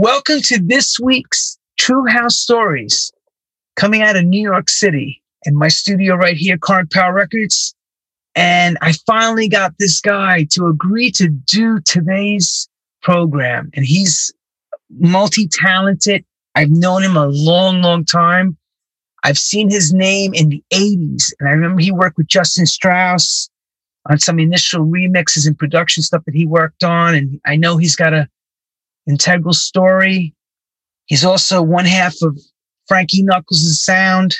Welcome to this week's True House Stories coming out of New York City in my studio right here, Current Power Records. And I finally got this guy to agree to do today's program. And he's multi talented. I've known him a long, long time. I've seen his name in the 80s. And I remember he worked with Justin Strauss on some initial remixes and production stuff that he worked on. And I know he's got a integral story. He's also one half of Frankie Knuckles' sound,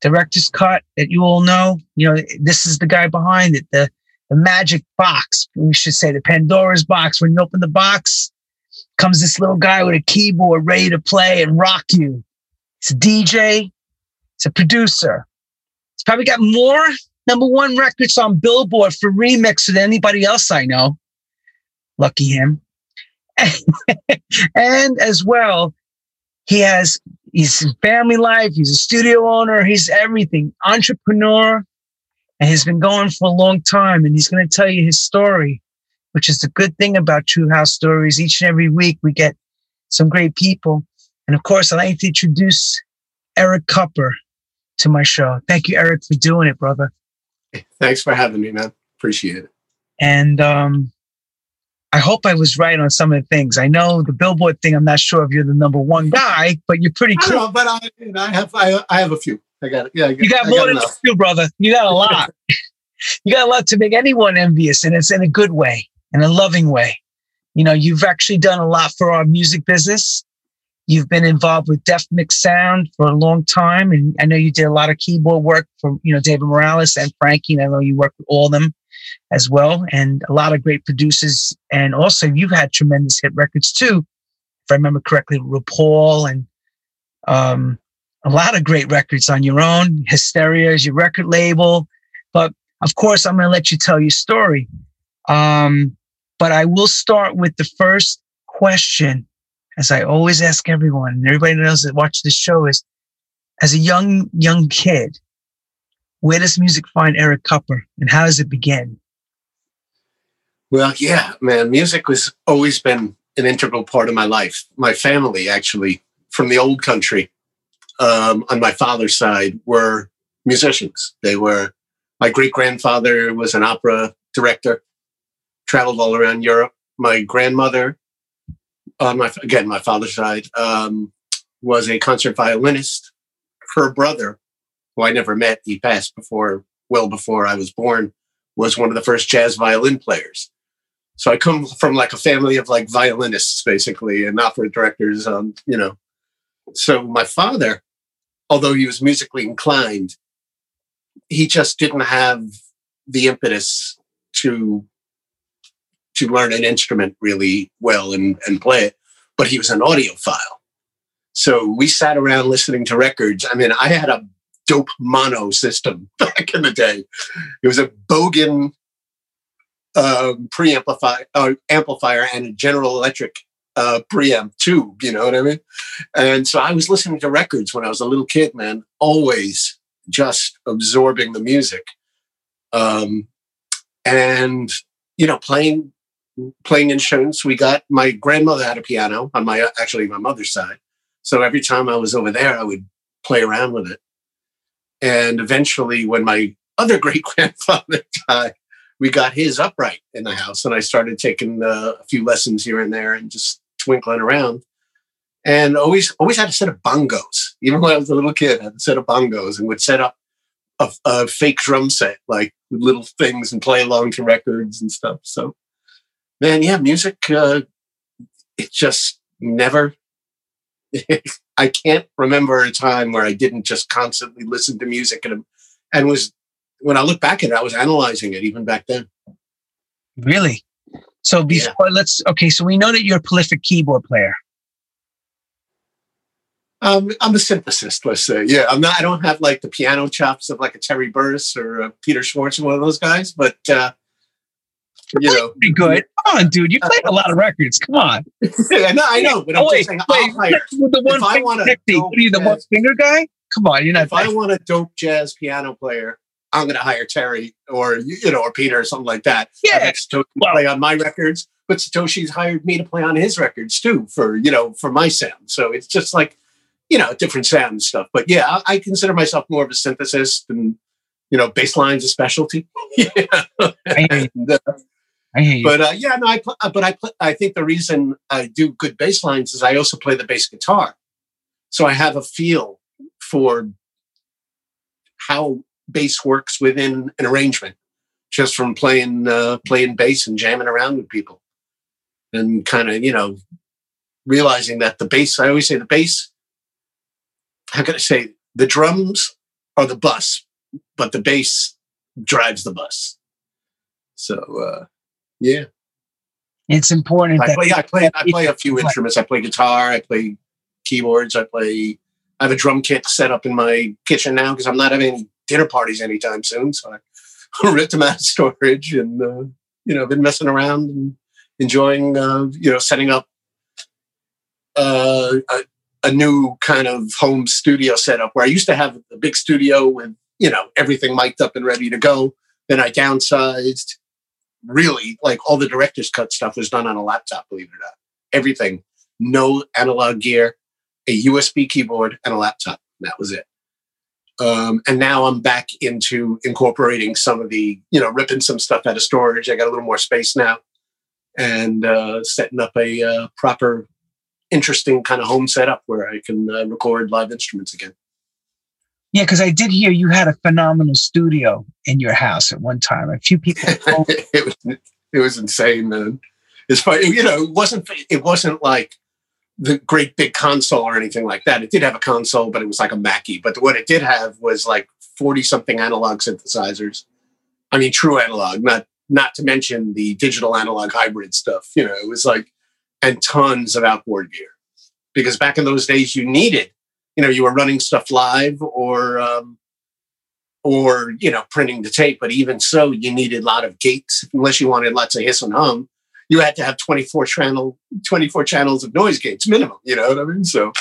director's cut that you all know. You know, this is the guy behind it, the, the magic box. We should say the Pandora's box. When you open the box, comes this little guy with a keyboard ready to play and rock you. It's a DJ, it's a producer. It's probably got more number one records on Billboard for remix than anybody else I know. Lucky him. and as well, he has he's family life, he's a studio owner, he's everything, entrepreneur, and he's been going for a long time. And he's going to tell you his story, which is the good thing about True House Stories. Each and every week, we get some great people. And of course, I'd like to introduce Eric Kupper to my show. Thank you, Eric, for doing it, brother. Thanks for having me, man. Appreciate it. And um, I hope I was right on some of the things. I know the Billboard thing. I'm not sure if you're the number one guy, but you're pretty cool. but I, I have I, I have a few. I got it. Yeah, you got I more got than enough. a few, brother. You got a lot. you got a lot to make anyone envious, and it's in a good way, in a loving way. You know, you've actually done a lot for our music business. You've been involved with Def Mix Sound for a long time, and I know you did a lot of keyboard work for you know David Morales and Frankie. And I know you worked with all of them as well, and a lot of great producers. And also, you've had tremendous hit records too, if I remember correctly, RuPaul and um, a lot of great records on your own. Hysteria is your record label, but of course, I'm going to let you tell your story. Um, but I will start with the first question as I always ask everyone, and everybody knows that watch this show is as a young, young kid, where does music find Eric Kupper and how does it begin? Well, yeah, man, music has always been an integral part of my life. My family, actually, from the old country, um, on my father's side, were musicians. They were, my great grandfather was an opera director, traveled all around Europe. My grandmother on my again my father's side um, was a concert violinist. Her brother, who I never met, he passed before well before I was born, was one of the first jazz violin players. So I come from like a family of like violinists, basically, and opera directors. Um, you know, so my father, although he was musically inclined, he just didn't have the impetus to to learn an instrument really well and, and play it, but he was an audiophile. So we sat around listening to records. I mean, I had a dope mono system back in the day. It was a Bogen um, preamplifier, uh, amplifier and a General Electric uh, preamp tube. You know what I mean? And so I was listening to records when I was a little kid, man. Always just absorbing the music, um, and you know, playing playing instruments. We got my grandmother had a piano on my actually my mother's side. So every time I was over there, I would play around with it. And eventually, when my other great grandfather died, we got his upright in the house, and I started taking uh, a few lessons here and there and just twinkling around. And always, always had a set of bongos. Even when I was a little kid, I had a set of bongos and would set up a, a fake drum set, like little things, and play along to records and stuff. So man, yeah, music, uh, it just never, I can't remember a time where I didn't just constantly listen to music and, and was, when I look back at it, I was analyzing it even back then. Really? So before yeah. let's, okay, so we know that you're a prolific keyboard player. Um, I'm a synthesist, let's say. Yeah, I'm not. I don't have like the piano chops of like a Terry Burrus or a Peter Schwartz, or one of those guys. But uh, you know, pretty good. Come on, dude. You played a lot of records. Come on. yeah, no, I know, but I'm oh, wait, saying wait, I'll. With the one if I want what are you, the one finger guy? Come on, you're not. If I want a dope jazz piano player, I'm going to hire Terry or you know or Peter or something like that. Yeah, to well, play on my records. but Satoshi's hired me to play on his records too for you know for my sound. So it's just like you know different sound and stuff. But yeah, I, I consider myself more of a synthesist and you know bass lines a specialty. yeah. and, uh, I but uh, yeah, no, I pl- uh, but I pl- I think the reason I do good bass lines is I also play the bass guitar, so I have a feel for how bass works within an arrangement, just from playing uh, playing bass and jamming around with people, and kind of you know realizing that the bass. I always say the bass. How can I say the drums are the bus, but the bass drives the bus. So. uh yeah, it's important I that play. I play. I play a few instruments. I play guitar. I play keyboards. I play. I have a drum kit set up in my kitchen now because I'm not having any dinner parties anytime soon. So I ripped them out of storage and uh, you know been messing around and enjoying uh, you know setting up uh, a, a new kind of home studio setup where I used to have a big studio with you know everything mic'd up and ready to go. Then I downsized really like all the director's cut stuff was done on a laptop, believe it or not. Everything, no analog gear, a USB keyboard, and a laptop. That was it. Um, and now I'm back into incorporating some of the, you know, ripping some stuff out of storage. I got a little more space now, and uh, setting up a uh, proper, interesting kind of home setup where I can uh, record live instruments again. Yeah, because I did hear you had a phenomenal studio in your house at one time. A few people. it was it was insane, man. It's funny, you know, it wasn't it wasn't like the great big console or anything like that. It did have a console, but it was like a Mackie. But what it did have was like forty something analog synthesizers. I mean, true analog, not not to mention the digital analog hybrid stuff. You know, it was like and tons of outboard gear because back in those days you needed you know you were running stuff live or um, or you know printing the tape but even so you needed a lot of gates unless you wanted lots of hiss and hum you had to have 24 channel 24 channels of noise gates minimum you know what i mean so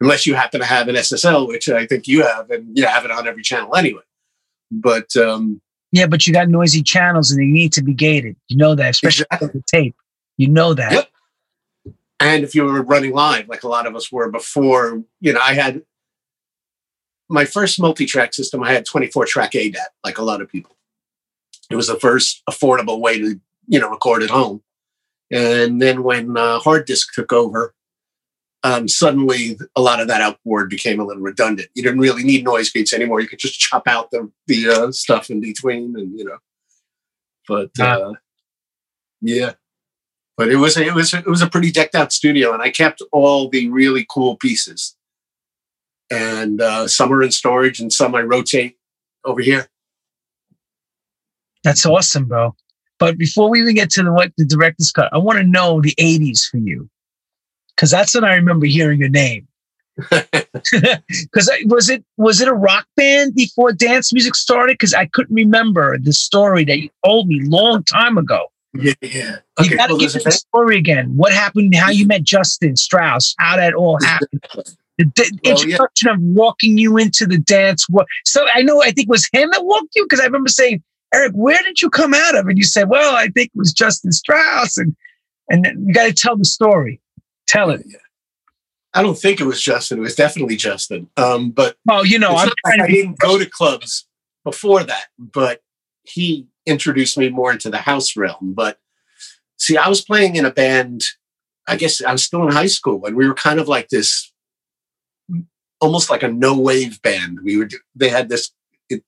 unless you happen to have an ssl which i think you have and you have it on every channel anyway but um yeah, but you got noisy channels and they need to be gated. You know that, especially Exactly. the tape. You know that. Yep. And if you were running live like a lot of us were before you know i had my first multi-track system i had 24 track adat like a lot of people. It was the first affordable way to you know record at home. And then when uh, hard disk took over um, suddenly a lot of that outboard became a little redundant. You didn't really need noise gates anymore. You could just chop out the the uh, stuff in between and you know. But uh, yeah but it was it was it was a pretty decked out studio, and I kept all the really cool pieces. And uh, some are in storage, and some I rotate over here. That's awesome, bro. But before we even get to the what the director's cut, I want to know the 80s for you. Cause that's when I remember hearing your name. Because was it was it a rock band before dance music started? Because I couldn't remember the story that you told me long time ago. Yeah, yeah. You Okay, got to well, give me the story again. What happened? How you met Justin Strauss? How that all happened? The, the Well, yeah. introduction of walking you into the dance. What? So I know. I think it was him that walked you because I remember saying, "Eric, where did you come out of?" And you said, "Well, I think it was Justin Strauss." And and you got to tell the story. Tell it. Yeah. I don't think it was Justin. It was definitely Justin. Um, but Oh, you know, I'm like I didn't go to clubs before that, but he introduced me more into the house realm. But see, I was playing in a band. I guess I was still in high school, and we were kind of like this, almost like a no wave band. We were. They had this it,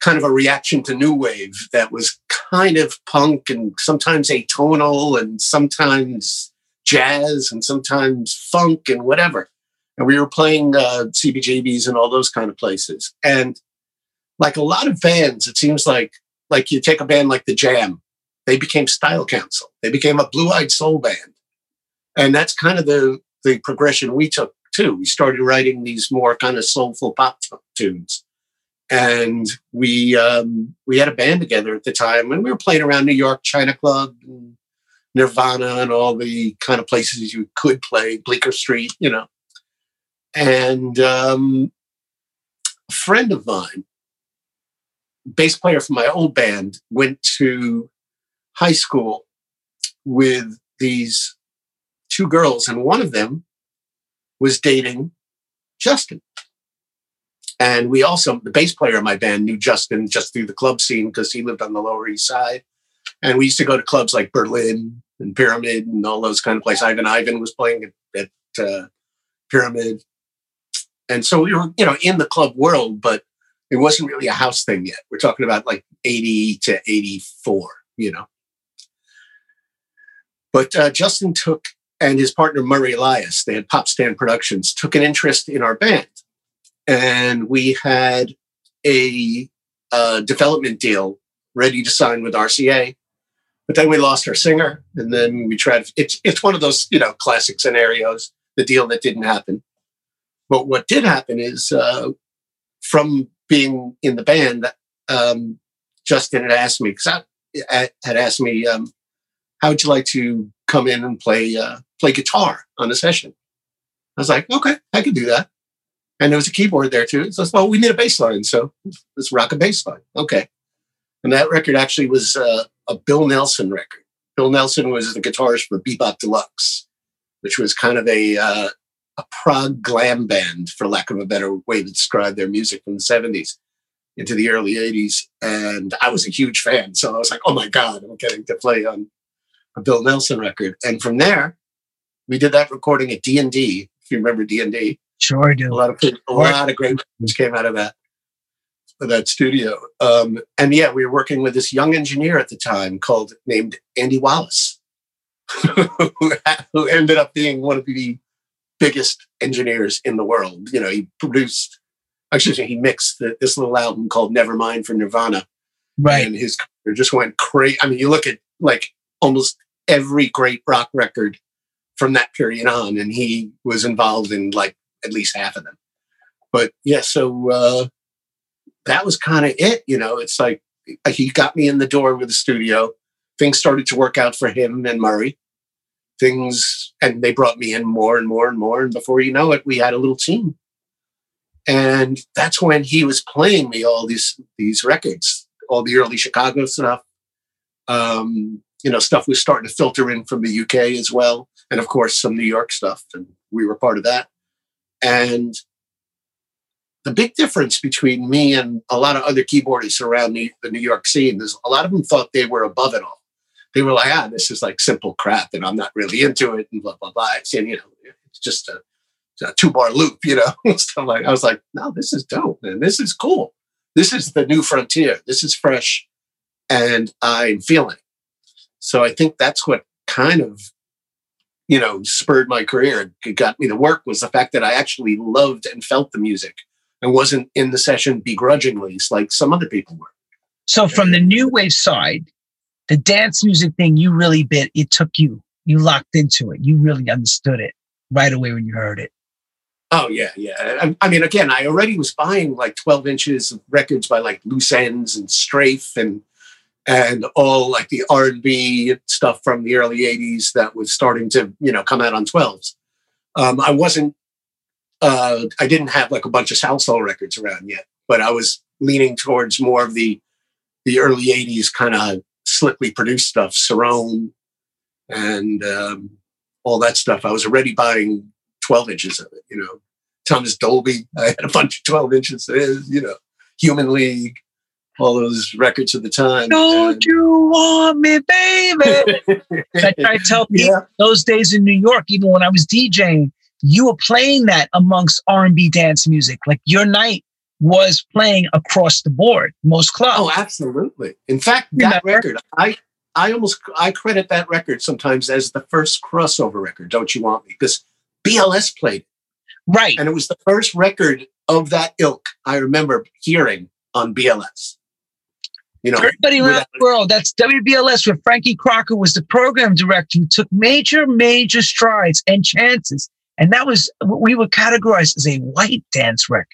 kind of a reaction to new wave that was kind of punk and sometimes atonal and sometimes jazz and sometimes funk and whatever and we were playing uh, CBGBs and all those kind of places. And like a lot of bands, it seems like like you take a band like the Jam, they became Style Council. They became a Blue Eyed Soul band, and that's kind of the the progression we took too. We started writing these more kind of soulful pop t- tunes, and we um, we had a band together at the time, and we were playing around New York China Club. And, Nirvana and all the kind of places you could play, Bleecker Street, you know and um, a friend of mine, bass player from my old band, went to high school with these two girls, and one of them was dating Justin. And we also, the bass player of my band knew Justin just through the club scene because he lived on the Lower East Side. And we used to go to clubs like Berlin and Pyramid and all those kind of places. Ivan Ivan was playing at, at uh, Pyramid. And so we were, you know, in the club world, but it wasn't really a house thing yet. We're talking about like 80 to 84, you know. But uh, Justin took, and his partner Murray Elias, they had Pop Stand Productions, took an interest in our band. And we had a, a development deal ready to sign with RCA. But then we lost our singer, and then we tried. It's it's one of those you know classic scenarios. The deal that didn't happen. But what did happen is uh, from being in the band, um, Justin had asked me because I had asked me, um, "How would you like to come in and play uh, play guitar on a session?" I was like, "Okay, I could do that." And there was a keyboard there too. So, well, we need a bass line, so let's rock a bass line. Okay. And that record actually was uh, a Bill Nelson record. Bill Nelson was the guitarist for Be-Bop Deluxe, which was kind of a uh, a prog glam band, for lack of a better way to describe their music from the 70s into the early 80s. And I was a huge fan. So I was like, oh my God, I'm getting to play on a Bill Nelson record. And from there, we did that recording at D&D, if you remember D&D. Sure I do. A lot of, a lot of great records came out of that, of that studio. Um, and yeah, we were working with this young engineer at the time called, named Andy Wallace, who ended up being one of the biggest engineers in the world. You know, he produced, actually, he mixed the, this little album called Nevermind for Nirvana. Right. And his career just went crazy. I mean, you look at like almost every great rock record from that period on, and he was involved in like at least half of them. But yeah, so uh, that was kind of it. You know, it's like he got me in the door with the studio. Things started to work out for him and Murray things and they brought me in more and more and more and before you know it we had a little team. And that's when he was playing me all these these records all the early chicago stuff. Um, you know stuff was starting to filter in from the uk as well and of course some new york stuff and we were part of that. And the big difference between me and a lot of other keyboardists around the, the new york scene is a lot of them thought they were above it all they were like, ah, this is like simple crap and I'm not really into it and blah, blah, blah. And, you know, it's just a, a two bar loop, you know, stuff like I was like, no, this is dope and this is cool. This is the new frontier. This is fresh and I'm feeling. So I think that's what kind of, you know, spurred my career. It got me to work was the fact that I actually loved and felt the music and wasn't in the session begrudgingly like some other people were. So from the new wave side, the dance music thing you really bit it took you. You locked into it. You really understood it right away when you heard it. Oh yeah yeah. I, I mean again i already was buying like 12 inches of records by like loose ends and strafe and and all like the r&b stuff from the early 80s that was starting to you know come out on 12s um, i wasn't uh, i didn't have like a bunch of salsoul records around yet but i was leaning towards more of the the early 80s kind of slickly produced stuff, Cerrone and um, all that stuff. I was already buying 12 inches of it, you know. Thomas Dolby, I had a bunch of 12 inches, you know, Human League, all those records of the time. Don't and, you want me, baby? I try to tell people yeah. those days in New York, even when I was DJing, you were playing that amongst R&B dance music. Like your night was playing across the board, most clubs. Oh, absolutely. In fact, that Remember? record, I I almost I credit that record sometimes as the first crossover record. Don't you want me? Because BLS played, right, and it was the first record of that ilk I remember hearing on BLS. You know, everybody around the world. That's WBLS, where Frankie Crocker was the program director who took major, major strides and chances, and that was what we would categorize as a white dance record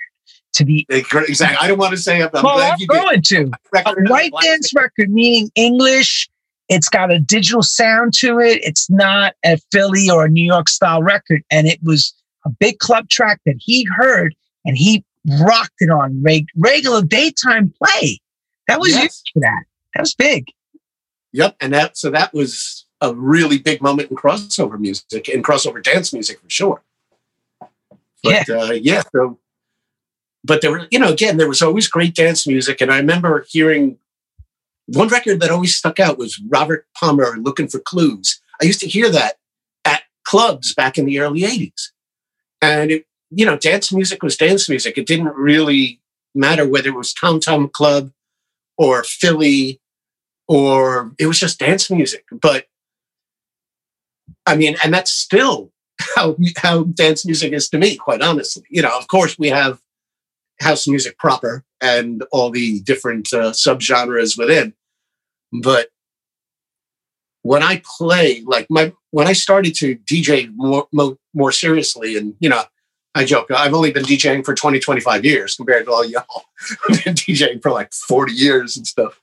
to be exactly. I don't want to say I'm, well, I'm going to a white dance record, meaning English. It's got a digital sound to it. It's not a Philly or a New York style record, and it was a big club track that he heard and he rocked it on reg- regular daytime play. That was yes. for that. That was big. Yep, and that so that was a really big moment in crossover music and crossover dance music for sure. But yeah, uh, yeah so, but there were, you know, again, there was always great dance music. And I remember hearing one record that always stuck out was Robert Palmer looking for clues. I used to hear that at clubs back in the early 80s. And it, you know, dance music was dance music. It didn't really matter whether it was Tom Tom Club or Philly or it was just dance music. But I mean, and that's still how how dance music is to me, quite honestly. You know, of course, we have house music proper and all the different uh, subgenres within, but when I play, like my when I started to DJ more more, more seriously, and you know, I joke, I've only been DJing for 20, 25 years compared to all y'all who've been DJing for like 40 years and stuff.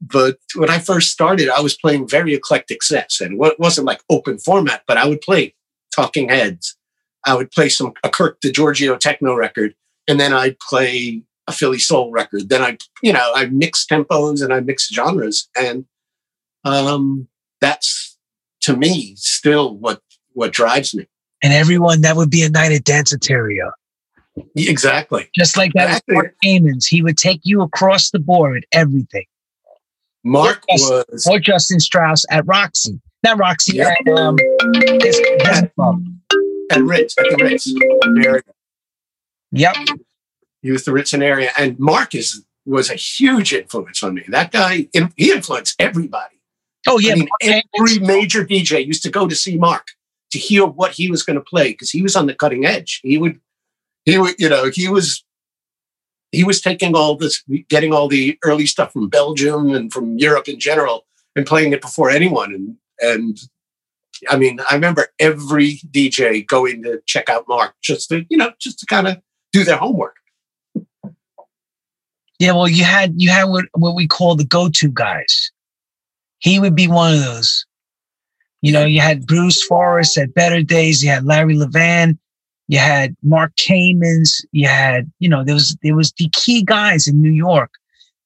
But when I first started, I was playing very eclectic sets and it wasn't like open format, but I would play Talking Heads. I would play some a Kirk Degiorgio techno record, and then I'd play a Philly soul record. Then I, you know, I mix tempos and I mix genres, and um, that's to me still what what drives me. And everyone that would be a night at Danceteria. Exactly. Just like that exactly. Mark Kamins. He would take you across the board everything. Mark or Justin, was or Justin Strauss at Roxy. Not Roxy yep. at um this, at, at Ritz at the Ritz area. Yep. He was the Ritz area. And Mark is was a huge influence on me. That guy he influenced everybody. Oh yeah. I mean, every major DJ used to go to see Mark to hear what he was going to play because he was on the cutting edge. He would he would, you know, he was he was taking all this, getting all the early stuff from Belgium and from Europe in general, and playing it before anyone. And and I mean, I remember every DJ going to check out Mark just to, you know, just to kind of do their homework. Yeah, well, you had you had what, what we call the go-to guys. He would be one of those. You know, you had Bruce Forest at Better Days. You had Larry Levan you had Mark Kamins, you had, you know, there was there was the key guys in New York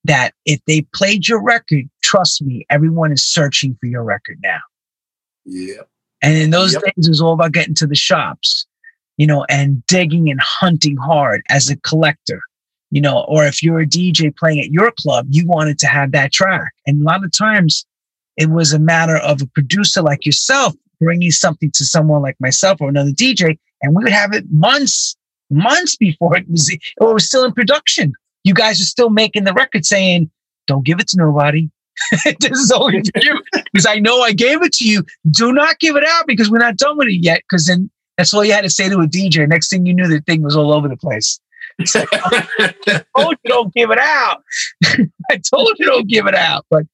that if they played your record, trust me, everyone is searching for your record now. Yeah. And in those yep. days, it was all about getting to the shops, you know, and digging and hunting hard as a collector, you know, or if you're a DJ playing at your club, you wanted to have that track. And a lot of times it was a matter of a producer like yourself bringing something to someone like myself or another DJ and we would have it months, months before it was, it was still in production. You guys are still making the record saying, don't give it to nobody. this is only for you because I know I gave it to you. Do not give it out because we're not done with it yet. Because then that's all you had to say to a DJ. Next thing you knew, the thing was all over the place. I told you don't give it out. I told you don't give it out. But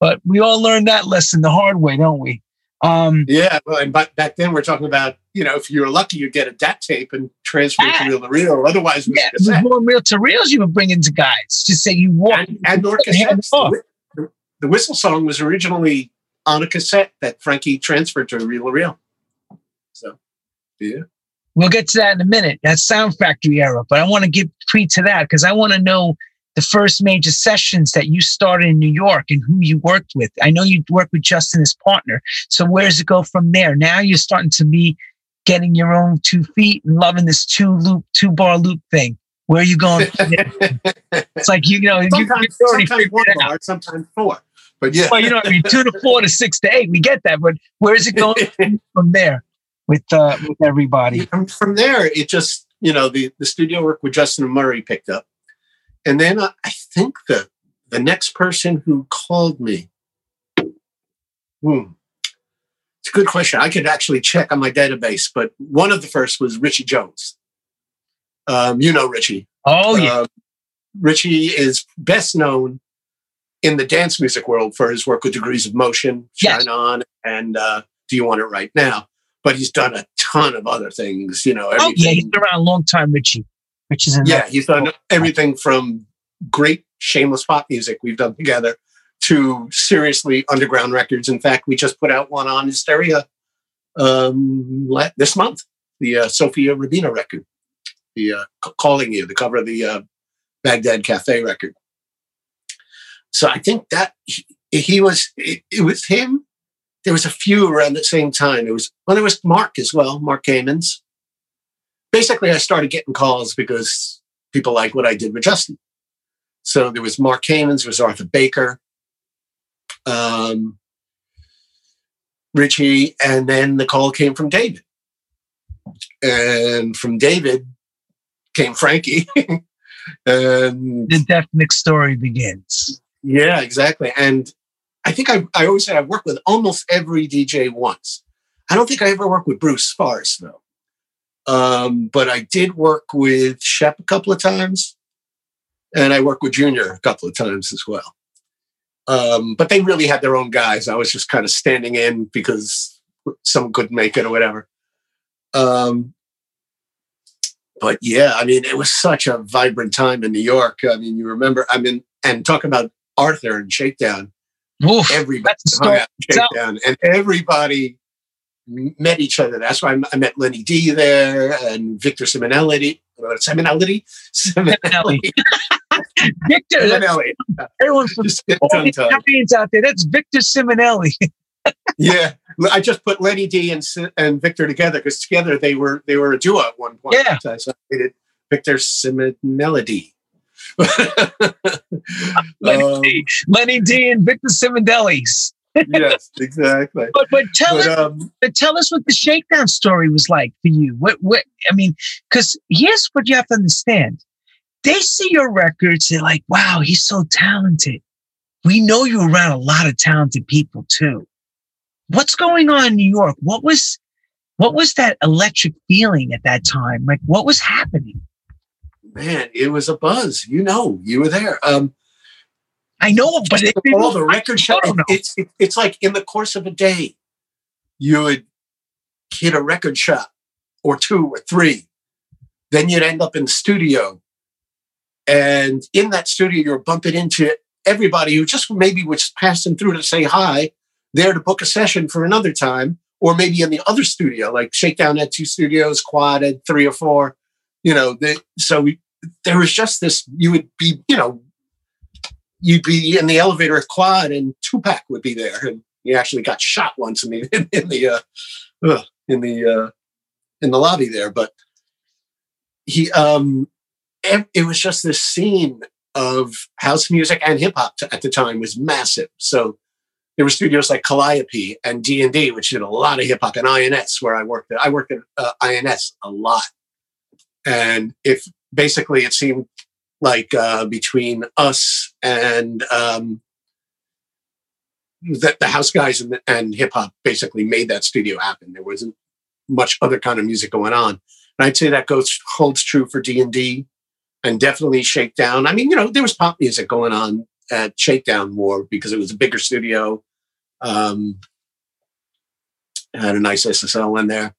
but we all learned that lesson the hard way, don't we? Um, yeah, well, and but back then we're talking about you know if you were lucky you'd get a DAT tape and transfer it to reel to reel. Otherwise, yeah, it was more reel to reels you were bringing to guys. Just say you walk and, and or cassettes. The, the, whistle song was originally on a cassette that Frankie transferred to reel to reel. So, yeah. We'll get to that in a minute. That Sound Factory era, but I want to give pre to that because I want to know the first major sessions that you started in New York and who you worked with. I know you worked with Justin as partner. So where does it go from there? Now you're starting to be getting your own two feet and loving this two loop, two bar loop thing. Where are you going? it's like you, know, sometimes, you, sometimes one bar, sometimes four. But yeah, well, you know, I mean, two to four to six to eight, we get that. But where is it going from there with uh, with everybody? From, from there, it just you know the the studio work with Justin and Murray picked up, and then I, I think the the next person who called me, hmm, it's a good question. I could actually check on my database, but one of the first was Richie Jones. Um, you know Richie. Oh yeah. Um, Richie is best known in the dance music world for his work with Degrees of Motion, Shine yes. On, and uh, Do You Want It Right Now? But he's done a ton of other things. You know. Everything. Oh yeah, he's been around a long time, Richie which is yeah, he's done everything from great shameless pop music we've done together to seriously underground records. In fact, we just put out one on Hysteria um, this month, the uh, Sophia Rabina record, the uh, Calling You, the cover of the uh, Baghdad Cafe record. So I think that he, he was, it, it was him, there was a few around the same time. It was well, there was Mark as well, Mark Kamins. Basically, I started getting calls because people like what I did with Justin. So there was Mark Kamins, there was Arthur Baker, um, Richie, and then the call came from David. And from David came Frankie. and the definite story begins. Yeah, exactly. And I think I, I always say I've worked with almost every DJ once. I don't think I ever worked with Bruce Sparse though. Um, but I did work with Shep a couple of times, and I worked with Junior a couple of times as well. Um, but they really had their own guys. I was just kind of standing in because someone couldn't make it or whatever. Um, but yeah, I mean, it was such a vibrant time in New York. I mean, you remember, I mean, and talk about Arthur and Shakedown. Oof, everybody hung out Shakedown, and everybody met each other. That's why I met Lenny D there and Victor Simonelli. Simonelli? Simonelli. Victor. Simonelli. Everyone from all the Italians out there, that's Victor Simonelli. yeah, I just put Lenny D and and Victor together because together they were they were a duo at one point. Yeah, so I did Victor Simonelli. Lenny, um, D, Lenny D and Victor Simonelli. yes, exactly. But but tell but, us um, but tell us what the shakedown story was like for you. What what I mean, because here's what you have to understand. They see your records, they're like, wow, he's so talented. We know you're around a lot of talented people too. What's going on in New York? What was what was that electric feeling at that time? Like what was happening? Man, it was a buzz. You know, you were there. Um, I know, but it, all the record show, it's it, it's like in the course of a day, you would hit a record shop or two or three, then you'd end up in the studio, and in that studio you're bumping into everybody who just maybe was passing through to say hi, there to book a session for another time, or maybe in the other studio, like Shakedown had two studios, Quad had three or four, you know. The, so we, there was just this. You would be, you know, you'd be in the elevator at Quad, and Tupac would be there, and he actually got shot once in the in, in the uh, in the uh, in the lobby there. But he, um, it was just this scene of house music and hip hop at the time was massive. So there were studios like Calliope and D and D, which did a lot of hip hop, and INS, where I worked. At. I worked at uh, INS a lot, and if basically it seemed like uh, between us and um, the, the house guys and, and hip hop basically made that studio happen. There wasn't much other kind of music going on. And I'd say that goes holds true for D and D and definitely Shakedown. I mean, you know, there was pop music going on at Shakedown more because it was a bigger studio. Um, had a nice SSL in there,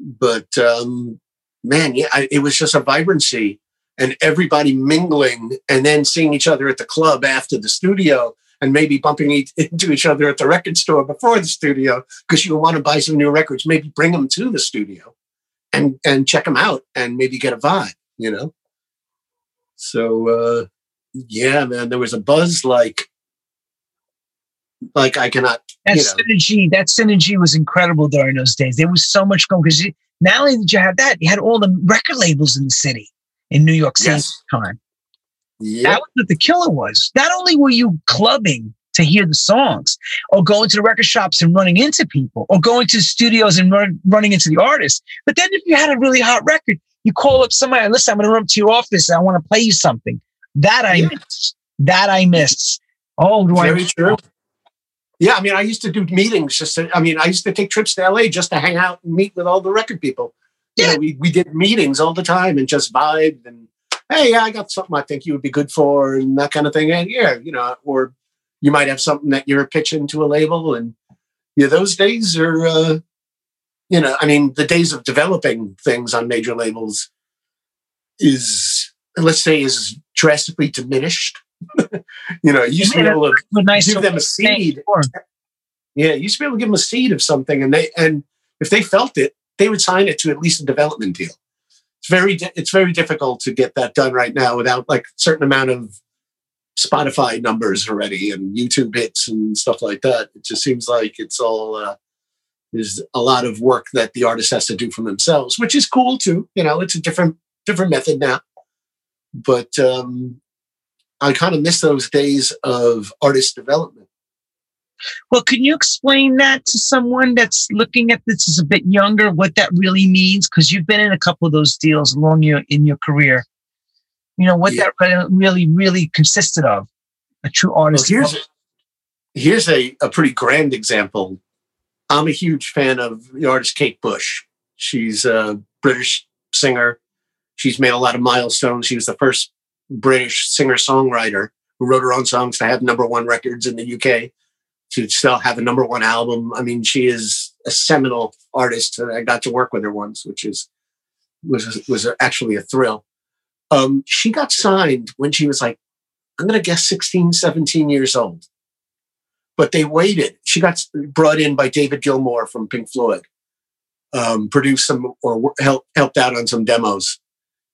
but um, man, yeah, I, it was just a vibrancy and everybody mingling and then seeing each other at the club after the studio and maybe bumping into each other at the record store before the studio because you want to buy some new records maybe bring them to the studio and and check them out and maybe get a vibe you know? So uh yeah man there was a buzz like like i cannot that synergy that synergy was incredible during those days. There was so much going because not only did you have that you had all the record labels in the city in New York City yes. time. Yep. That was what the killer was. Not only were you clubbing to hear the songs, or going to the record shops and running into people, or going to the studios and run, running into the artists, but then if you had a really hot record, you call up somebody, and listen, I'm going to run to your office. And I want to play you something. That I yeah. missed. That I missed. Oh, do Very I? True. Yeah, I mean, I used to do meetings. Just, to, I mean, I used to take trips to LA just to hang out and meet with all the record people you know, we, we did meetings all the time and just vibed and hey, yeah, I got something I think you would be good for and that kind of thing. And yeah, you know, or you might have something that you're pitching to a label and yeah, those days are uh, you know, I mean, the days of developing things on major labels is let's say is drastically diminished. you know, you used to be able to nice give them a seed. Yeah, you used to be able to give them a seed of something, and they and if they felt it, they would sign it to at least a development deal. It's very it's very difficult to get that done right now without like a certain amount of Spotify numbers already and YouTube hits and stuff like that. It just seems like it's all uh, there's a lot of work that the artist has to do for themselves, which is cool too. You know, it's a different different method now. But um, I kind of miss those days of artist development. Well, can you explain that to someone that's looking at this as a bit younger, what that really means? Because you've been in a couple of those deals along your in your career. You know what yeah. that really, really consisted of. A true artist. Well, here's, here's a, a pretty grand example. I'm a huge fan of the artist Kate Bush. She's a British singer. She's made a lot of milestones. She was the first British singer songwriter who wrote her own songs to have number one records in the UK, to still have a number one album. I mean, she is a seminal artist. I got to work with her once, which is was was actually a thrill. Um, she got signed when she was like, I'm going to guess 16, 17 years old. But they waited. She got brought in by David Gilmour from Pink Floyd, um, produced some or helped helped out on some demos,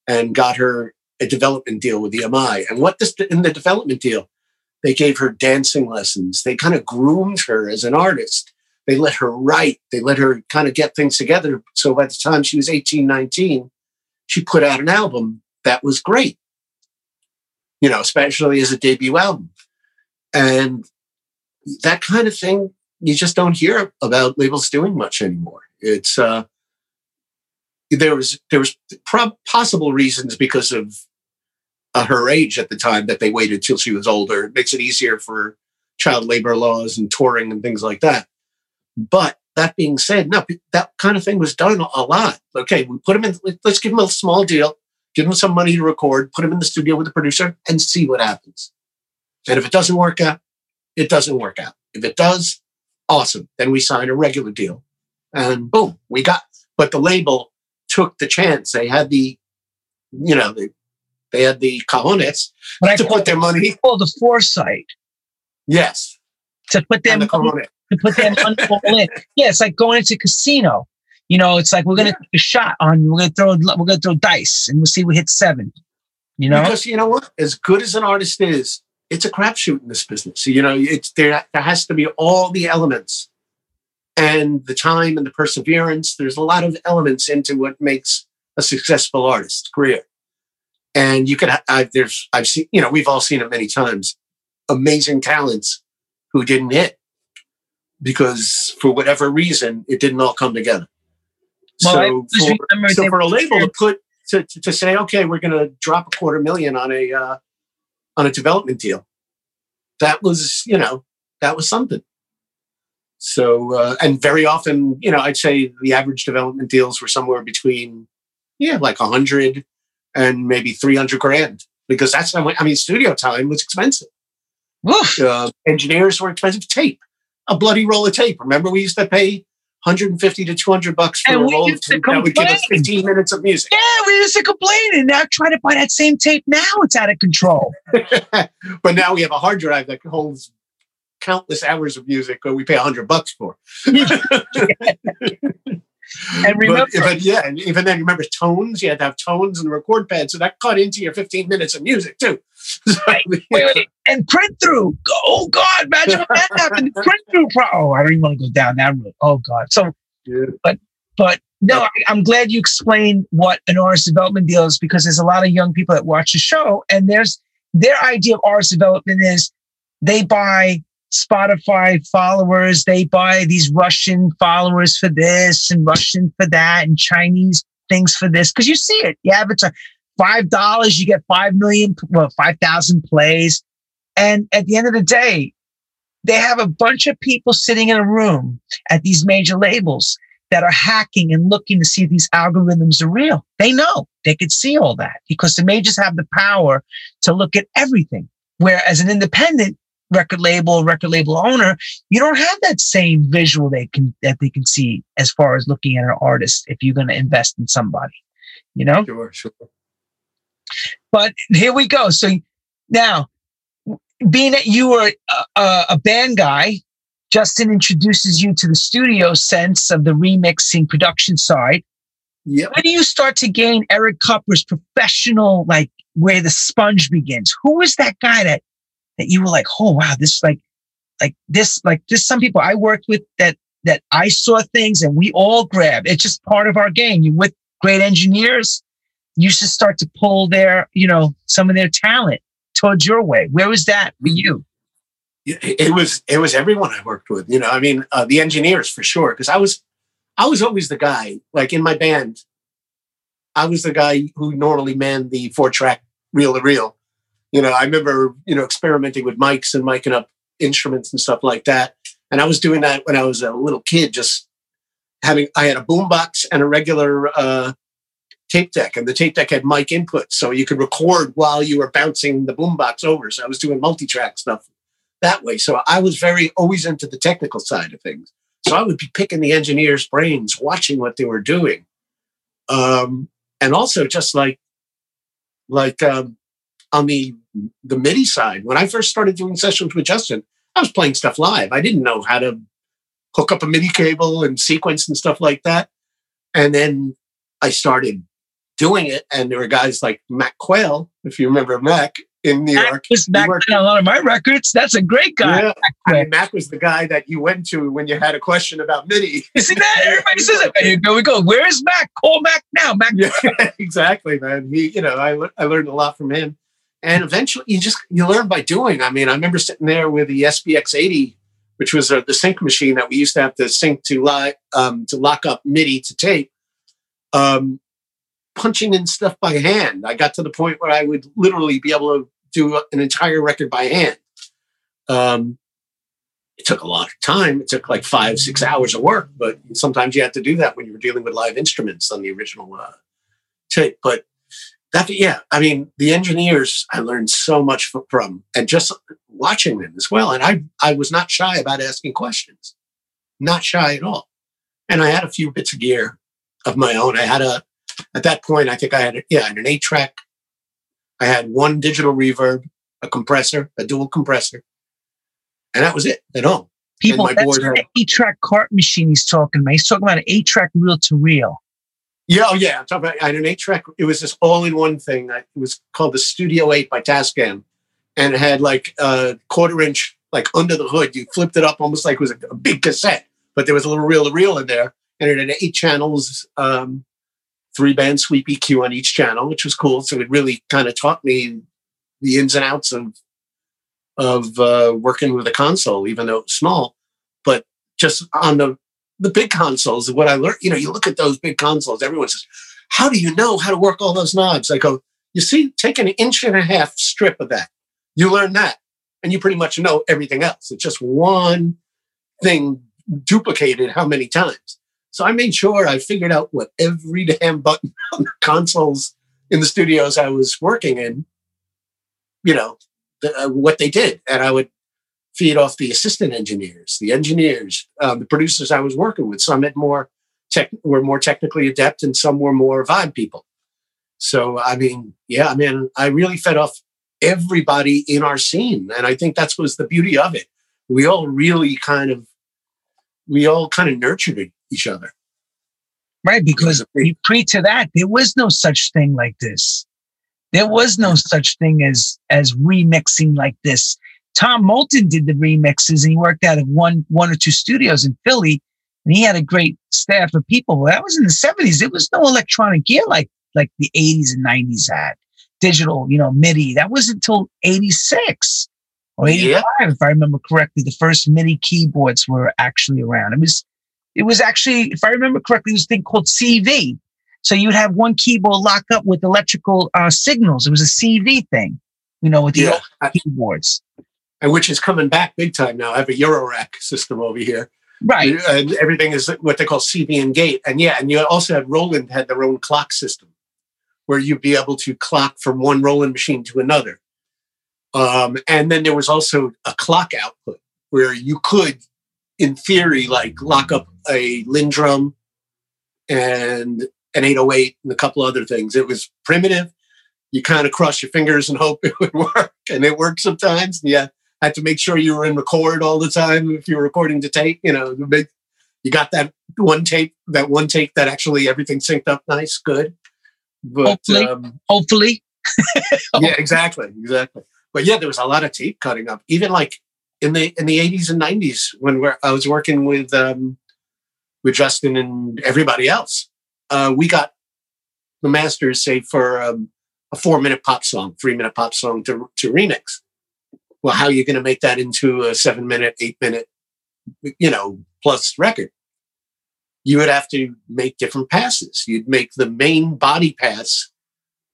and got her a development deal with the EMI. And what this in the development deal, they gave her dancing lessons. They kind of groomed her as an artist. They let her write. They let her kind of get things together. So by the time she was 18, 19, she put out an album that was great. You know, especially as a debut album. And that kind of thing you just don't hear about labels doing much anymore. It's uh there was there was pro- possible reasons because of uh, her age at the time that they waited till she was older. It makes it easier for child labor laws and touring and things like that. But that being said, no, that kind of thing was done a lot. Okay, we put him in. Let's give him a small deal, give him some money to record, put him in the studio with the producer, and see what happens. And if it doesn't work out, it doesn't work out. If it does, awesome. Then we sign a regular deal, and boom, we got. But the label took the chance. They had the, you know, they they had the cojones but to put their money. Oh, the foresight. Yes. To put them the to put them in. Yeah, it's like going into a casino. You know, it's like we're gonna yeah. take a shot on you. We're gonna throw we're gonna throw dice and we'll see we hit seven. You know? Because you know what? As good as an artist is, it's a crapshoot in this business. You know, it's there there has to be all the elements and the time and the perseverance. There's a lot of elements into what makes a successful artist career. And you could, I've, there's, I've seen, you know, we've all seen it many times. Amazing talents who didn't hit because for whatever reason, it didn't all come together. Well, so, for, so for a label to put to, to, to say, okay, we're going to drop a quarter million on a uh, on a development deal, that was you know that was something. So uh, and very often, you know, I'd say the average development deals were somewhere between yeah, like a hundred and maybe 300 grand because that's how I mean, studio time was expensive. Uh, engineers were expensive. Tape, a bloody roll of tape. Remember, we used to pay 150 to 200 bucks for and a roll of tape that would give us 15 minutes of music. Yeah, we used to complain, and now try to buy that same tape now, it's out of control. but now we have a hard drive that holds countless hours of music that we pay 100 bucks for. And remember, but, but, yeah, and even then, remember tones. You had to have tones and the record pad, so that cut into your 15 minutes of music too. So, wait, wait, wait. And print through. Oh God, imagine what that happened. Print through. Pro- oh, I don't even want to go down that road. Oh God. So, yeah. but but no, I, I'm glad you explained what an artist development deal is because there's a lot of young people that watch the show, and there's their idea of artist development is they buy Spotify followers. They buy these Russian followers for this and Russian for that and Chinese things for this. Cause you see it. You to five dollars, you get five million, well, 5,000 plays. And at the end of the day, they have a bunch of people sitting in a room at these major labels that are hacking and looking to see if these algorithms are real. They know they could see all that because the majors have the power to look at everything. Whereas an independent, record label, record label owner, you don't have that same visual they can that they can see as far as looking at an artist if you're going to invest in somebody, you know. Sure, sure. But here we go. So now, being that you were a, a band guy, Justin introduces you to the studio sense of the remixing production side. Yep. When do you start to gain Eric Kupper's professional, like where the sponge begins? Who is that guy that that you were like, oh wow, this like like this like this some people I worked with that that I saw things and we all grab. It's just part of our game. You with great engineers, you should start to pull their, you know, some of their talent towards your way. Where was that for you? It was it was everyone I worked with. You know, I mean, uh, the engineers for sure. Because I was I was always the guy. Like in my band, I was the guy who normally manned the four track reel to reel. You know, I remember you know experimenting with mics and miking up instruments and stuff like that. And I was doing that when I was a little kid, just having, I had a boombox and a regular uh, tape deck, and the tape deck had mic input. So you could record while you were bouncing the boombox over. So I was doing multi track stuff that way. So I was very always into the technical side of things. So I would be picking the engineers' brains, watching what they were doing. Um, and also just like, like um, on the the MIDI side, when I first started doing sessions with Justin, I was playing stuff live. I didn't know how to hook up a MIDI cable and sequence and stuff like that. And then I started doing it, and there were guys like Mac Quayle, if you remember Mac in New Mac York. Was back on a lot of my records. That's a great guy. Yeah. I mean, Mac was the guy that you went to when you had a question about MIDI. You see that? Everybody says it. Here we go. Where's Mac? Call Mac now. Mac. Yeah, exactly, man. He, you know, I, I learned a lot from him and eventually you just you learn by doing. I mean i remember sitting there with the SBX 80 which was uh, the sync machine that we used to have to sync to li- um, to lock up midi to tape um, punching in stuff by hand. I got to the point where i would literally be able to do an entire record by hand. Um, it took a lot of time. It took like five six hours of work but sometimes you had to do that when you were dealing with live instruments on the original uh, tape. But that yeah i mean the engineers i learned so much from and just watching them as well and i i was not shy about asking questions. Not shy at all. And i had a few bits of gear of my own. I had a at that point i think i had a, yeah I had an eight track i had one digital reverb a compressor a dual compressor and that was it at home. People that's an eight track cart machine he's talking about. He's talking about an eight track reel to reel yeah, oh yeah. Talking about I had an eight track. It was this all in one thing. It was called the Studio Eight by Tascam, and it had like a quarter inch like under the hood. You flipped it up almost like it was a, a big cassette, but there was a little reel to reel in there, and it had eight channels, um, three band sweep EQ on each channel, which was cool. So it really kind of taught me the ins and outs of of uh, working with a console, even though it was small. But just on the the big consoles, what I learned, you know, you look at those big consoles, everyone says, How do you know how to work all those knobs? I go, You see, take an inch and a half strip of that. You learn that, and you pretty much know everything else. It's just one thing duplicated how many times. So I made sure I figured out what every damn button on the consoles in the studios I was working in, you know, the, uh, what they did. And I would feed off the assistant engineers, the engineers, um, the producers I was working with. Some had more tech, were more technically adept, and some were more vibe people. So I mean, yeah, I mean, I really fed off everybody in our scene, and I think that's was the beauty of it. We all really kind of, we all kind of nurtured each other. Right, because pre to that, there was no such thing like this. There was no such thing as as remixing like this Tom Moulton did the remixes and he worked out of one one or two studios in Philly and he had a great staff of people. Well, that was in the 70s. There was no electronic gear like like the 80s and 90s had. Digital, you know, MIDI. That was until 86 or 85, yeah. if I remember correctly. The first MIDI keyboards were actually around. It was it was actually, if I remember correctly, it was a thing called CV. So you'd have one keyboard lock up with electrical uh, signals. It was a CV thing, you know, with the yeah. keyboards and which is coming back big time now. I have a Eurorack system over here. Right. And everything is what they call CV and gate. And yeah, and you also had Roland had their own clock system where you'd be able to clock from one Roland machine to another. Um, and then there was also a clock output where you could, in theory, like lock up a LinnDrum and an 808 and a couple other things. It was primitive. You kind of cross your fingers and hope it would work. And it worked sometimes. Yeah had to make sure you were in record all the time if you were recording to tape. You know, you got that one tape, that one tape that actually everything synced up nice, good. But hopefully, um, hopefully. yeah, exactly, exactly. but yeah, there was a lot of tape cutting up. Even like in the in the 80s and 90s when we're, I was working with um, with Justin and everybody else, uh, we got the masters say for um, a four minute pop song, three minute pop song to to remix. Well, how are you going to make that into a seven minute, eight minute, you know, plus record? You would have to make different passes. You'd make the main body pass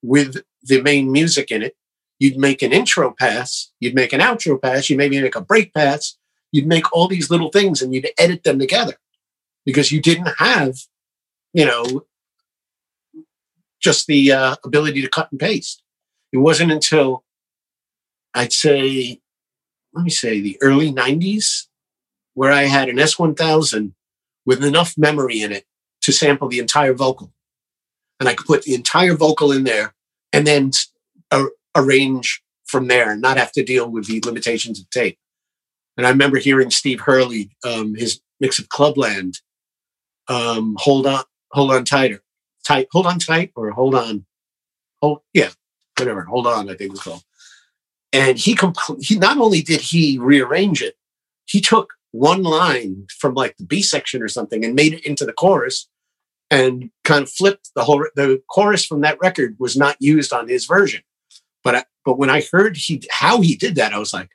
with the main music in it You'd make an intro pass, you'd make an outro pass, you maybe make a break pass, you'd make all these little things and you'd edit them together because you didn't have, you know, just the uh, ability to cut and paste. It wasn't until I'd say, let me say, the early 90s where I had an S1000 with enough memory in it to sample the entire vocal. And I could put the entire vocal in there and then uh, arrange from there and not have to deal with the limitations of tape. And I remember hearing Steve Hurley, um, his mix of Clubland, um, hold on, hold on tighter, tight, hold on tight, or hold on, hold, yeah, whatever, hold on, I think it was called. And he, compl- he not only did he rearrange it, he took one line from like the B section or something and made it into the chorus and kind of flipped the whole the chorus from that record was not used on his version but I, but when I heard he how he did that, I was like,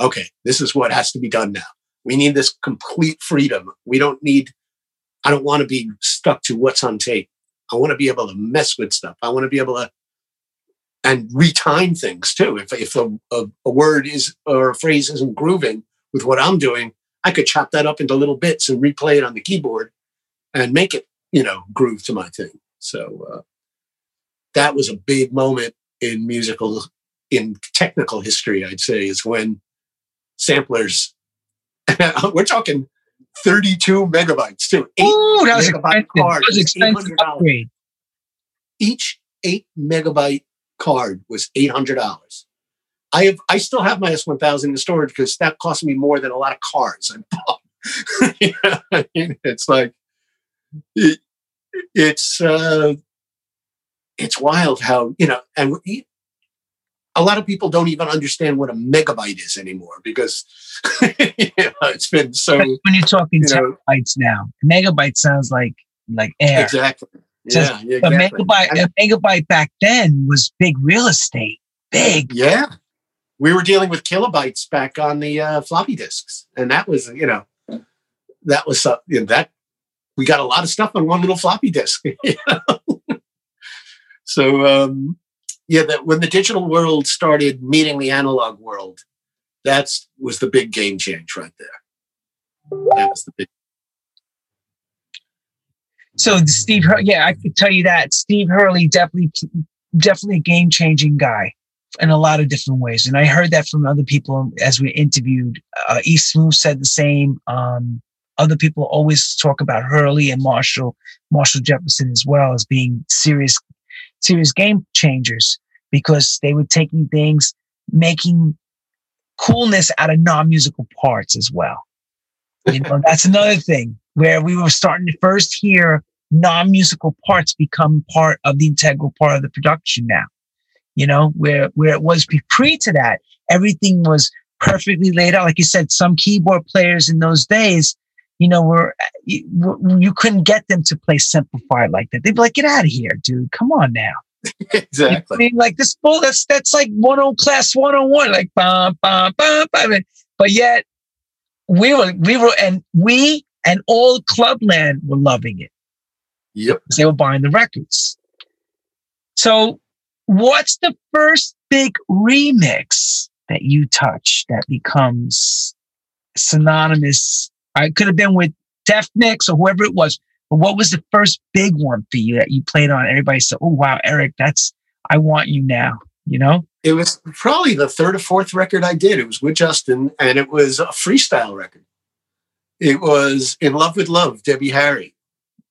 okay, this is what has to be done now. We need this complete freedom. We don't need. I don't want to be stuck to what's on tape. I want to be able to mess with stuff. I want to be able to and retime things too. If if a, a, a word is or a phrase isn't grooving with what I'm doing, I could chop that up into little bits and replay it on the keyboard and make it, you know, groove to my thing. So uh, that was a big moment in musical, in technical history, I'd say, is when samplers, we're talking 32 megabytes too. Oh, that was expensive. Card that was expensive upgrade. Each eight megabyte card was $800. I have, I still have my S1000 in storage because that cost me more than a lot of cars I bought. I mean, it's like, it, it's, uh, it's wild how you know and a lot of people don't even understand what a megabyte is anymore because you know, it's been so when you're talking you terabytes now megabyte sounds like like air exactly yeah, yeah exactly. a megabyte a megabyte back then was big real estate big yeah we were dealing with kilobytes back on the uh, floppy disks and that was you know that was uh, you know, that we got a lot of stuff on one little floppy disk you know? So um, yeah, that when the digital world started meeting the analog world, that's was the big game change right there. That was the big. So Steve, yeah, I could tell you that Steve Hurley definitely, definitely a game changing guy in a lot of different ways, and I heard that from other people as we interviewed. Uh, E-Smoove said the same. Um, other people always talk about Hurley and Marshall, Marshall Jefferson as well as being serious serious game changers because they were taking things, making coolness out of non-musical parts as well. You know, that's another thing where we were starting to first hear non-musical parts become part of the integral part of the production now. You know, where where it was pre to that, everything was perfectly laid out. Like you said, some keyboard players in those days you know, were you, you couldn't get them to play simplified like that. They'd be like, "Get out of here, dude! Come on now." exactly. I mean, like this bull. That's that's like one on class one on one. Like bum bum bum bum. But yet we were we were and we and all Clubland were loving it. Yep. They were buying the records. So, what's the first big remix that you touch that becomes synonymous I could have been with Def-Mix or whoever it was. But what was the first big one for you that you played on? Everybody said, "Oh wow, Eric, that's I want you now." You know, it was probably the third or fourth record I did. It was with Justin, and it was a freestyle record. It was "In Love with Love," Debbie Harry,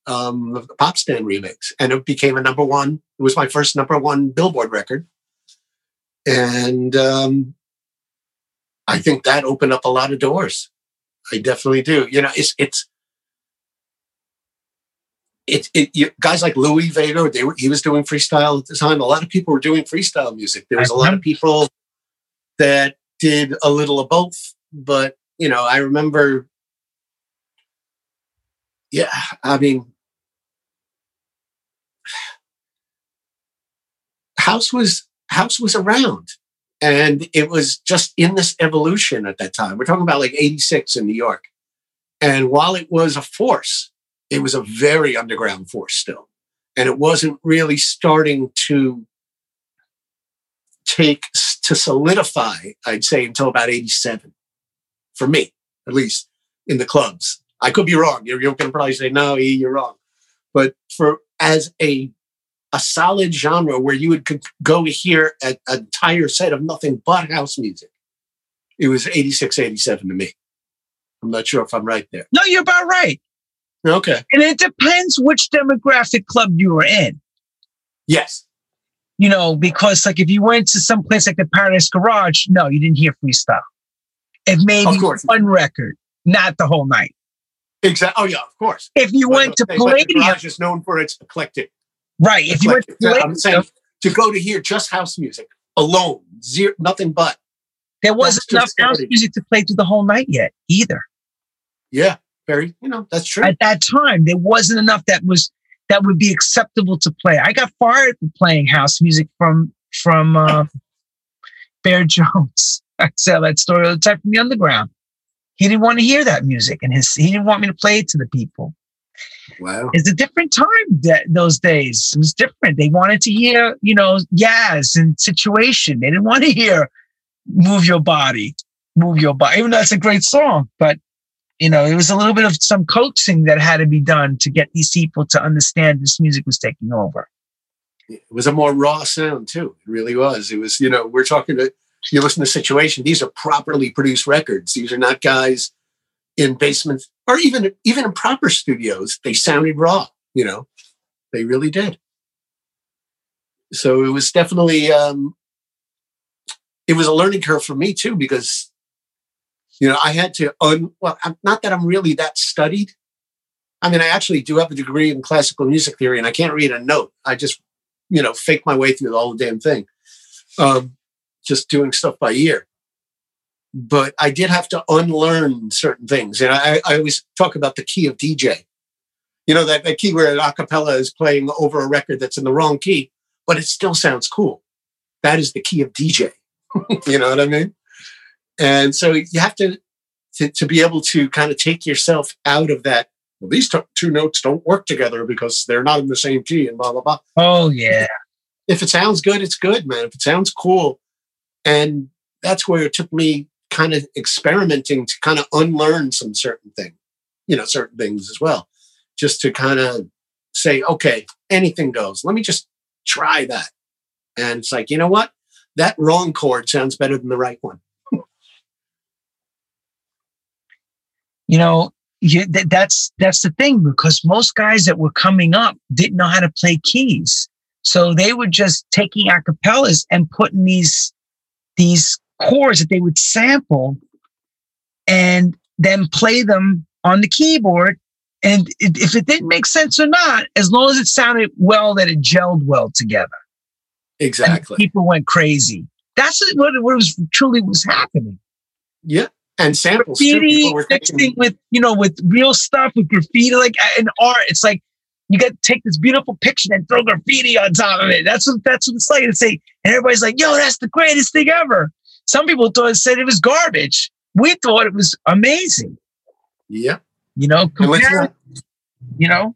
um, the Pop Stand remix, and it became a number one. It was my first number one Billboard record, and um, I think that opened up a lot of doors. I definitely do. You know, it's it's it, it you, guys like Louie Vega, they were he was doing freestyle at the time. A lot of people were doing freestyle music. There was a lot of people that did a little of both. But, you know, I remember, yeah, I mean, house was house was around and it was just in this evolution at that time. We're talking about like 86 in new york. And while it was a force it was a very underground force still. And it wasn't really starting to take to solidify i'd say until about 87 for me at least in the clubs i could be wrong you're, you're going to probably say no e you're wrong but for as a a solid genre where you would could go hear an entire set of nothing but house music. It was 86, 87 to me. I'm not sure if I'm right there. No, you're about right. Okay. And it depends which demographic club you were in. Yes. You know, because like if you went to some place like the Paradise Garage, no, you didn't hear freestyle. It may be one record, not the whole night. Exactly. Oh yeah, of course. If you But went to the- but the Palladium, Garage is known for its eclectic. right? If you went to eclectic- I'm saying to go to hear just house music alone, zero, nothing but. there wasn't enough house music to play through the whole night yet either. Yeah, very. You know, that's true. At that time, there wasn't enough that was that would be acceptable to play. I got fired for playing house music from from uh, Bear Jones. I tell that story all the time from the underground. He didn't want to hear that music, and his he didn't want me to play it to the people. wow. It's a different time that those days. It was different. They wanted to hear, you know, Yaz and Situation. They didn't want to hear Move Your Body, Move Your Body. Even though that's a great song, but you know, it was a little bit of some coaxing that had to be done to get these people to understand this music was taking over. it was a more raw sound too. It really was. It was, you know, we're talking to you listen to situation. These are properly produced records. These are not guys in basements or even even in proper studios. They sounded raw. You know, they really did. So it was definitely um, it was a learning curve for me too because you know I had to un well I'm, not that I'm really that studied. I mean, I actually do have a degree in classical music theory, and I can't read a note. I just you know, fake my way through the whole damn thing. Um, just doing stuff by ear. But I did have to unlearn certain things. And I, I always talk about the key of DJ. You know, that, that key where an acapella is playing over a record that's in the wrong key, but it still sounds cool. That is the key of DJ. you know what I mean? And so you have to, to, to be able to kind of take yourself out of that. Well, these t- two notes don't work together because they're not in the same key and blah, blah, blah Oh yeah. if it sounds good, it's good, man. If it sounds cool. And that's where it took me kind of experimenting to kind of unlearn some certain thing, you know, certain things as well, just to kind of say, okay, anything goes. Let me just try that. And it's like, you know what? That wrong chord sounds better than the right one. you know you, th- that's that's the thing because most guys that were coming up didn't know how to play keys so they were just taking acapellas and putting these these chords that they would sample and then play them on the keyboard and it, if it didn't make sense or not as long as it sounded well that it gelled well together and Exactly. people went crazy that's what, what was truly was happening Yeah. And samples too. graffiti People were mixing thinking, with you know with real stuff with graffiti like in art it's like you got to take this beautiful picture and throw graffiti on top of it that's what that's what it's like to say and everybody's like yo that's the greatest thing ever some people thought it said it was garbage we thought it was amazing yeah. you know And compare, you know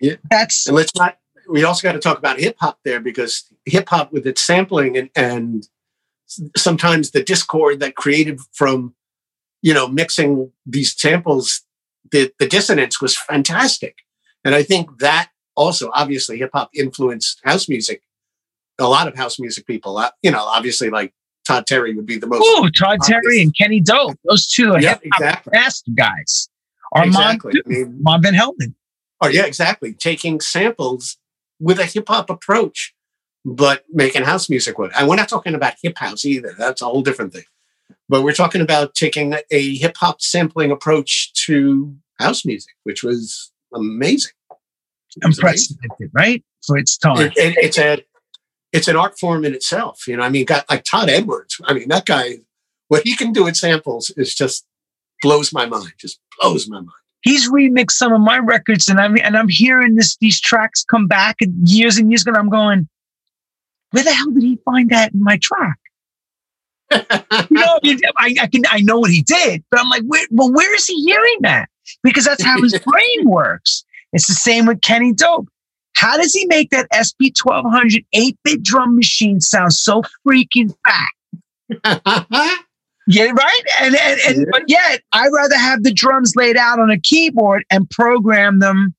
Yeah. that's And let's not, we also got to talk about hip hop there because hip hop with its sampling and, and sometimes the discord that created from, you know, mixing these samples, the, the dissonance was fantastic. And I think that also, obviously, hip hop influenced house music. A lot of house music people, uh, you know, obviously, like Todd Terry would be the most. Ooh, Todd Terry and Kenny Dope those two are hip-hop exactly. guys Exactly. too. I mean, Armand Van Helden Oh yeah, exactly. Taking samples with a hip hop approach, but making house music with. it. And we're not talking about hip house either. That's a whole different thing. But we're talking about taking a hip hop sampling approach to house music, which was amazing. Amazing. right for its time It- it- it's a it's an art form in itself. You know, I mean, got like Todd Edwards. I mean, that guy, what he can do with samples is just blows my mind. Just blows my mind. He's remixed some of my records, and I'm and I'm hearing this these tracks come back years and years ago. I'm going, where the hell did he find that in my track? you know, I, I, can I know what he did, but I'm like, where, well, where is he hearing that? Because that's how his brain works. It's the same with Kenny Dope. How does he make that SP 1200 8 bit drum machine sound so freaking fat? yeah, right? And, and, and yeah. but yet, I'd rather have the drums laid out on a keyboard and program them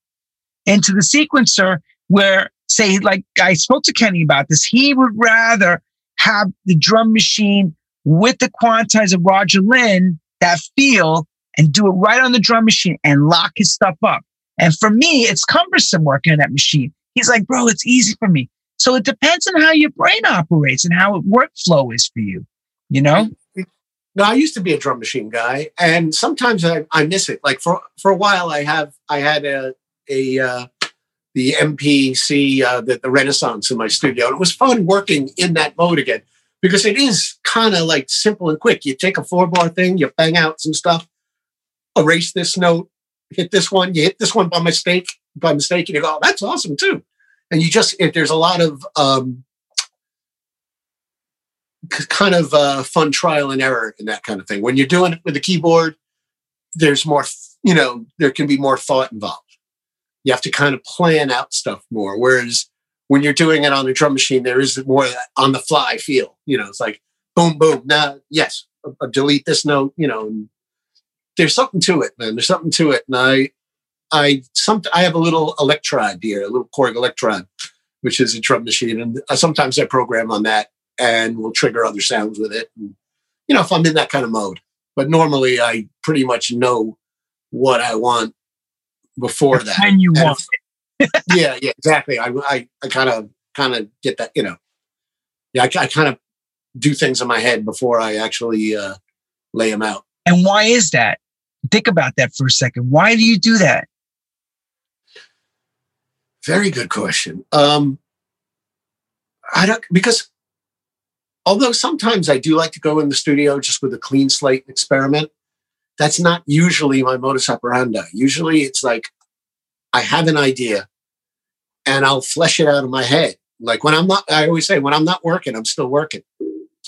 into the sequencer where, say, like I spoke to Kenny about this, he would rather have the drum machine with the quantizer Roger Linn, that feel, and do it right on the drum machine and lock his stuff up. And for me, it's cumbersome working on that machine. He's like, bro, it's easy for me. So it depends on how your brain operates and how workflow is for you, you know? No, I used to be a drum machine guy, and sometimes I, I miss it. Like for for a while, I have I had a a uh, the MPC uh, the, the Renaissance in my studio, and it was fun working in that mode again because it is kind of like simple and quick. You take a four bar thing, you bang out some stuff, erase this note, hit this one, you hit this one by mistake, by mistake, and you go, oh, that's awesome too. And you just, if there's a lot of um, kind of uh, fun trial and error in that kind of thing. When you're doing it with a keyboard, there's more, you know, there can be more thought involved. You have to kind of plan out stuff more. Whereas when you're doing it on a drum machine, there is more on the fly feel. You know, it's like boom, boom. Now, yes, I'll delete this note. You know, there's something to it, man. There's something to it, and I, I some I have a little Electribe here, a little Korg Electribe, which is a drum machine, and sometimes I program on that and will trigger other sounds with it. And, you know, if I'm in that kind of mode, but normally I pretty much know what I want before that. When you and want if, yeah, yeah, exactly. I, I, I kind of, kind of get that, you know, yeah, I, I kind of do things in my head before I actually uh, lay them out. And why is that? Think about that for a second. Why do you do that? Very good question. Um, I don't because although sometimes I do like to go in the studio just with a clean slate experiment, that's not usually my modus operandi. Usually it's like I have an idea and I'll flesh it out in my head. Like when I'm not, I always say, when I'm not working, I'm still working.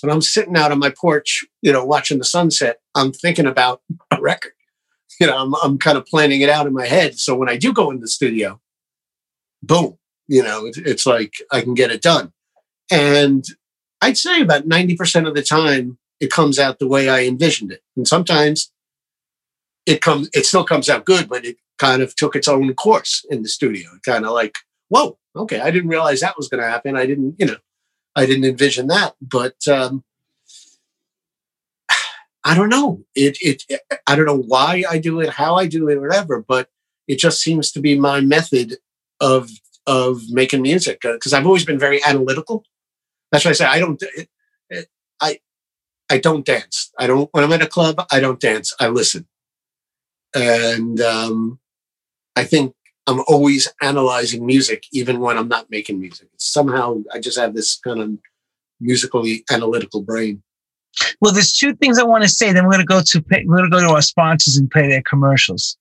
When I'm sitting out on my porch, you know, watching the sunset, I'm thinking about a record. You know, I'm, I'm kind of planning it out in my head. So when I do go in the studio, boom, you know, it, it's like I can get it done. And I'd say about 90% of the time, it comes out the way I envisioned it. And sometimes it comes, it still comes out good, but it kind of took its own course in the studio. Kind of like, whoa, okay, I didn't realize that was going to happen. I didn't, you know, I didn't envision that. But um, I don't know. It, it, I don't know why I do it, how I do it, whatever. But it just seems to be my method of of making music because I've always been very analytical. That's why I say I don't. It, it, I I don't dance. I don't when I'm at a club. I don't dance. I listen, and um, I think I'm always analyzing music, even when I'm not making music. Somehow I just have this kind of musically analytical brain. Well, there's two things I want to say. Then we're going to go to pay, we're going to go to our sponsors and play their commercials.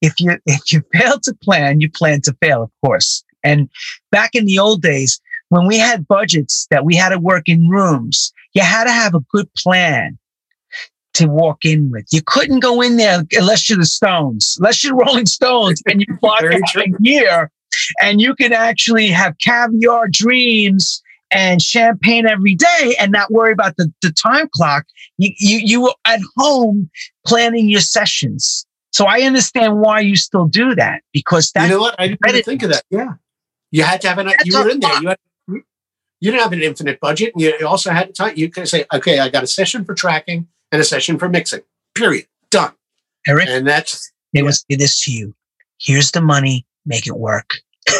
If you if you fail to plan, you plan to fail, of course. And back in the old days, when we had budgets that we had to work in rooms, you had to have a good plan to walk in with. You couldn't go in there unless you're the Stones, unless you're Rolling Stones, and you bought a year, and you can actually have caviar dreams and champagne every day and not worry about the, the time clock. You, you you were at home planning your sessions. So I understand why you still do that because that. You know what? I didn't really think of that. Yeah, you had to have an. You were in there. You had. You didn't have an infinite budget. And you also had time. You could say, okay, I got a session for tracking and a session for mixing. Period. Done. Eric, and that's they yeah. say this to you. Here's the money. Make it work.